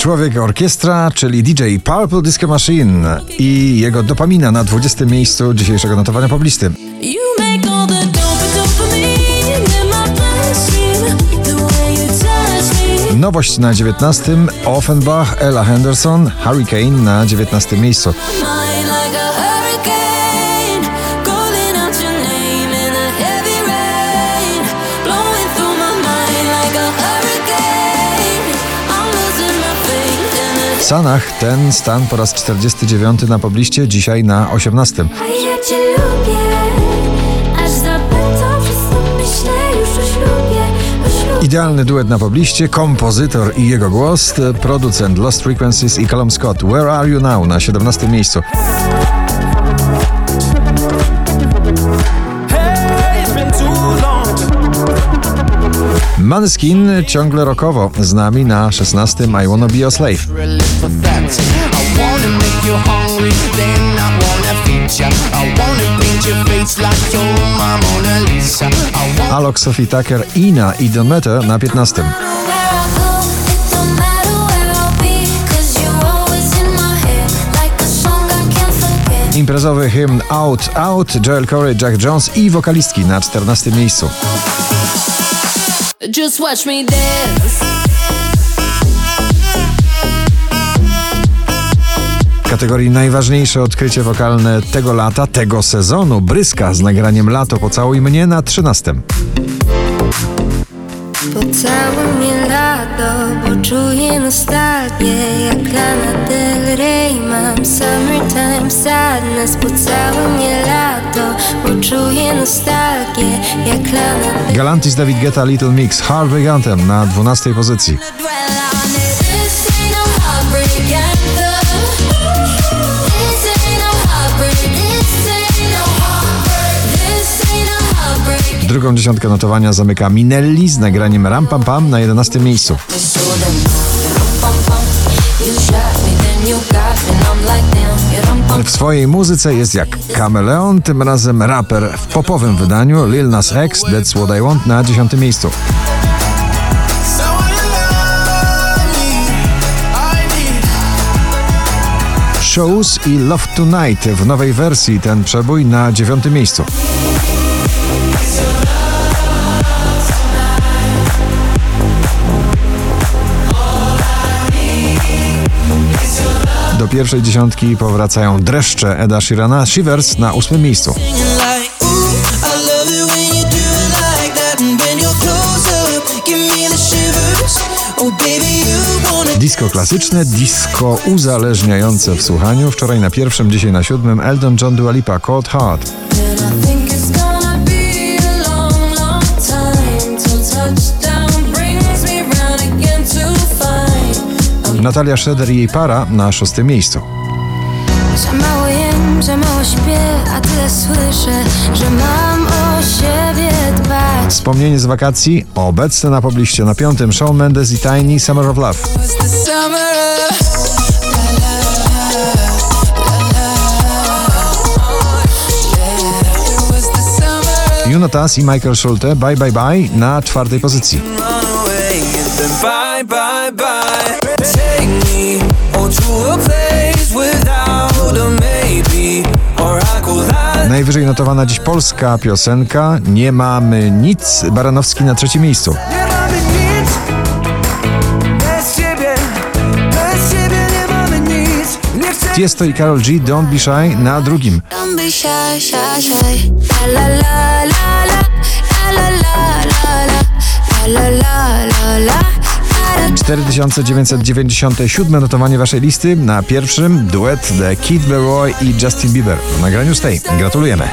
Człowiek orkiestra, czyli DJ Purple Disco Machine i jego dopamina na 20 miejscu dzisiejszego notowania poblisty. Nowość na 19, Offenbach, Ella Henderson, Hurricane na 19 miejscu. W Sanach ten stan po raz 49 na pobliście, dzisiaj na 18. A ja cię lubię. Aż zapytam wszystko myślę już o ślubie. O ślubie. Idealny duet na pobliście, kompozytor i jego głos, producent Lost Frequencies i Callum Scott. Where Are You Now na 17 miejscu. Maneskin ciągle rockowo, z nami na 16 I Wanna Be a Slave. Alok, Sophie Tucker, Ina i Don't Matter na 15. Where I go, it don't matter where I'll be. 'Cause you're always in my head. Like a song I can't forget. Imprezowy hymn Out Out, Joel Corey, Jack Jones i wokalistki na 14 miejscu. Just watch me dance. W kategorii najważniejsze odkrycie wokalne tego lata, tego sezonu, Bryska z nagraniem Lato Pocałuj mnie na 13. Pocałuj nostalgię Jak Lana Del Rey mam summertime sadness mnie lato, nostalgię Jak Lana Galantis David Guetta Little Mix Anthem na 12 pozycji. Drugą dziesiątkę notowania zamyka Minelli z nagraniem Ram Pam Pam na 11 miejscu. W swojej muzyce jest jak kameleon, tym razem raper w popowym wydaniu Lil Nas X That's What I Want na 10 miejscu. Shows i Love Tonight w nowej wersji ten przebój na 9 miejscu. Do pierwszej dziesiątki powracają dreszcze Eda Sheerana Shivers na ósmym miejscu. Oh, Disco klasyczne, disco uzależniające w słuchaniu. Wczoraj na pierwszym, dzisiaj na siódmym Eldon John Dua Lipa Cold Heart. Natalia Schroeder i jej para na szóstym miejscu. Za mało jem, za mało śpię, a tyle słyszę Że mam o siebie dbać Wspomnienie z wakacji, obecne na pobliście na piątym Shawn Mendes i Tiny Summer of Love. Jonatas i Michael Schulte Bye Bye Bye na czwartej pozycji. It's been bye, bye, bye. Take me to a place without a maybe. Or I go lie. Najwyżej notowana dziś polska piosenka Nie mamy nic, Baranowski na trzecim miejscu. Nie mamy nic bez ciebie, bez ciebie nie mamy nic. Nie chcę Tiesto i Karol G Don't Be Shy na drugim. Don't be shy, shy, shy la La la 4997 notowanie waszej listy. Na pierwszym duet The Kid Leroy i Justin Bieber. W nagraniu Stay. Gratulujemy.